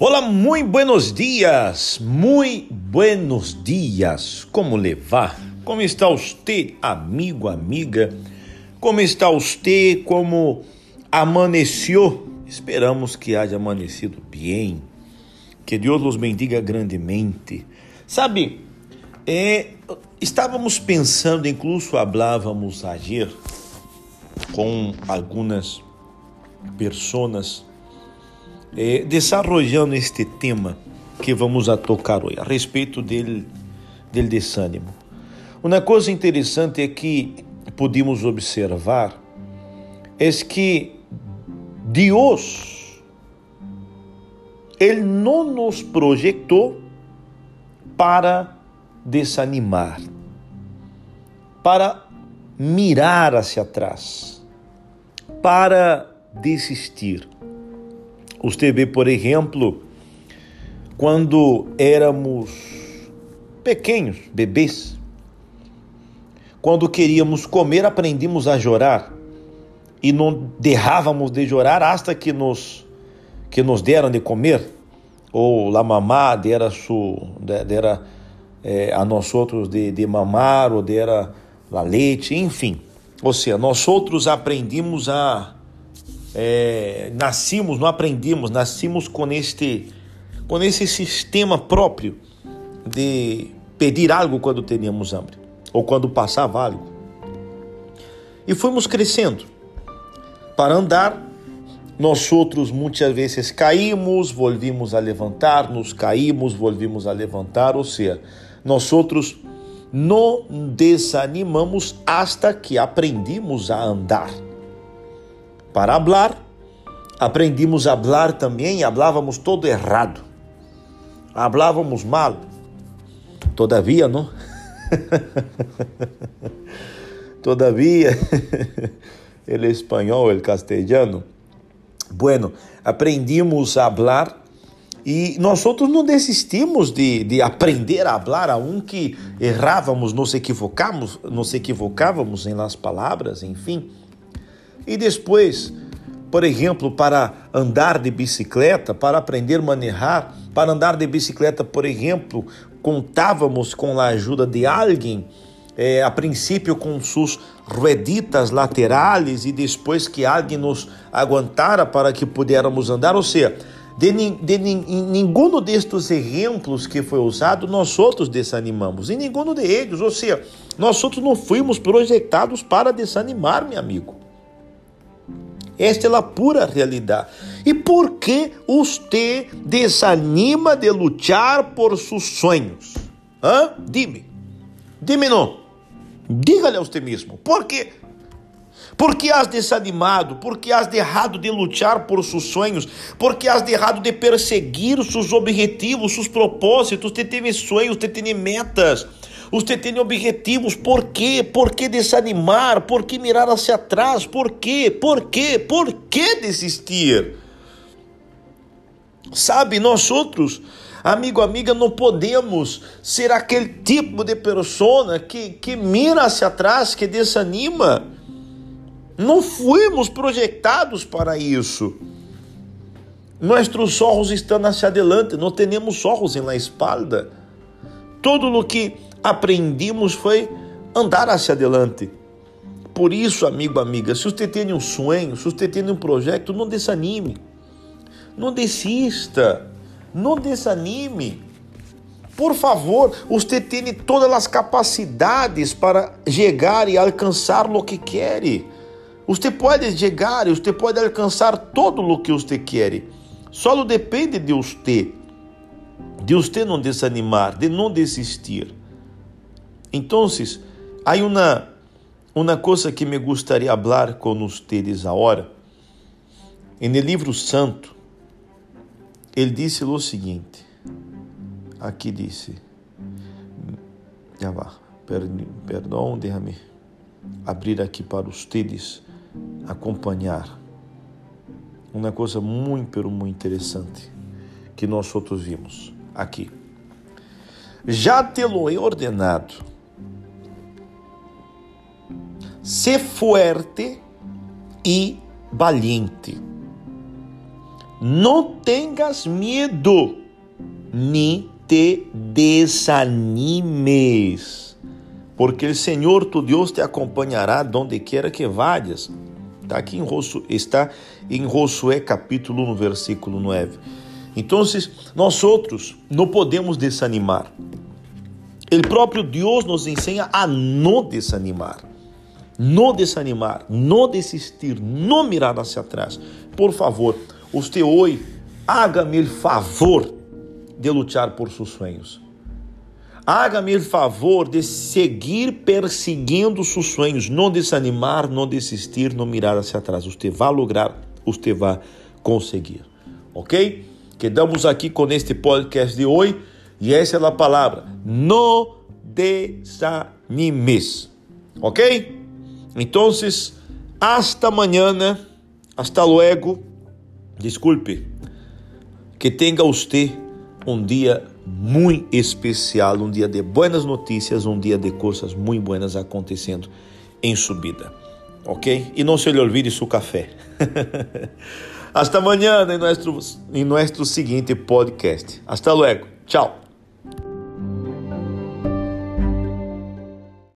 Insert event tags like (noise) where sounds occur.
Olá, muito buenos dias, muito buenos dias. Como levar? Como está você, amigo, amiga? Como está você? Como amanheceu? Esperamos que haja amanhecido bem. Que Deus nos bendiga grandemente. Sabe, é, estávamos pensando, incluso falávamos ayer com algumas pessoas eh, este tema que vamos a tocar hoje, a respeito dele, del desânimo. Uma coisa interessante é que podemos observar é que Deus ele não nos projetou para desanimar, para mirar hacia atrás, para desistir. Você vê, por exemplo, quando éramos pequenos, bebês, quando queríamos comer, aprendimos a chorar e não derrávamos de chorar hasta que nos que nos deram de comer ou la mamá dera su dera é, a nós outros de, de mamar ou dera la leite, enfim. Ou seja, nós outros aprendimos a é, nascimos, não aprendimos, nascimos com este, com esse sistema próprio de pedir algo quando teníamos hambre ou quando passava algo. E fomos crescendo. Para andar, nós outros muitas vezes caímos, volvimos a levantar, nos caímos, volvimos a levantar, ou seja, nós outros não desanimamos hasta que aprendimos a andar. Para hablar, aprendimos a hablar também, hablávamos todo errado. Hablávamos mal. Todavia, não? (laughs) Todavia, (laughs) el espanhol, el castelhano. Bueno, aprendimos a hablar e nós outros não desistimos de, de aprender a falar, a um que errávamos, nos equivocamos, nos equivocávamos em las palavras, enfim. E depois, por exemplo, para andar de bicicleta, para aprender a manejar, para andar de bicicleta, por exemplo, contávamos com a ajuda de alguém, é, a princípio com suas rueditas laterais e depois que alguém nos aguentara para que pudéssemos andar, ou seja, de, de, de nenhum destes exemplos que foi usado, nós outros desanimamos, em nenhum deles, ou seja, nós outros não fomos projetados para desanimar, meu amigo. Esta é a pura realidade. E por que você desanima de lutar por seus sonhos? Hã? Dime. Dime não. Diga-lhe a você mesmo. Por quê? Por que has desanimado? Por que has deixado de lutar por seus sonhos? Por que has deixado de perseguir seus objetivos, seus propósitos? Você tem sonhos, você tem metas. Você tem objetivos, por quê? Por que desanimar? Por que mirar hacia atrás? Por quê? Por quê? Por que desistir? Sabe, nós outros, amigo, amiga, não podemos ser aquele tipo de pessoa que, que mira hacia atrás, que desanima. Não fomos projetados para isso. Nossos olhos estão hacia adelante, não temos olhos la espalda. Tudo o que aprendimos foi andar hacia adelante. Por isso, amigo, amiga, se você tem um sonho, se você tem um projeto, não desanime. Não desista. Não desanime. Por favor, você tem todas as capacidades para chegar e alcançar o que quer. Você pode chegar, você pode alcançar todo o que você quer. Só depende de você. De você não desanimar, de não desistir. Então, há uma, uma coisa que me gostaria de falar com vocês agora. No livro santo, ele disse o seguinte. Aqui disse, já vá, perdão, deixa-me abrir aqui para vocês acompanhar uma coisa muito, muito interessante que nós outros vimos aqui. Já te-lo ordenado Sé fuerte e valiente. Não tenhas medo, nem te desanimes, porque o Senhor tu Deus te acompanhará donde quiera que vayas. Está aqui em Josué, está em Josué capítulo 1, versículo 9. Então, nós outros não podemos desanimar. O próprio Deus nos ensina a não desanimar. Não desanimar, não desistir, não mirar hacia atrás. Por favor, você hoje, haga-me o favor de lutar por seus sonhos. Haga-me o favor de seguir perseguindo seus sonhos, não desanimar, não desistir, não mirar hacia atrás. Você vai lograr, você vai conseguir. Ok? Quedamos aqui com este podcast de hoje e essa é a palavra: não desanimes. Ok? Então, hasta amanhã, hasta luego. Desculpe. Que tenha você um dia muito especial, um dia de boas notícias, um dia de coisas muito buenas acontecendo em sua vida. Ok? E não se lhe olvide seu café. (laughs) Hasta amanhã em nosso, em nosso seguinte podcast. Hasta luego. Tchau.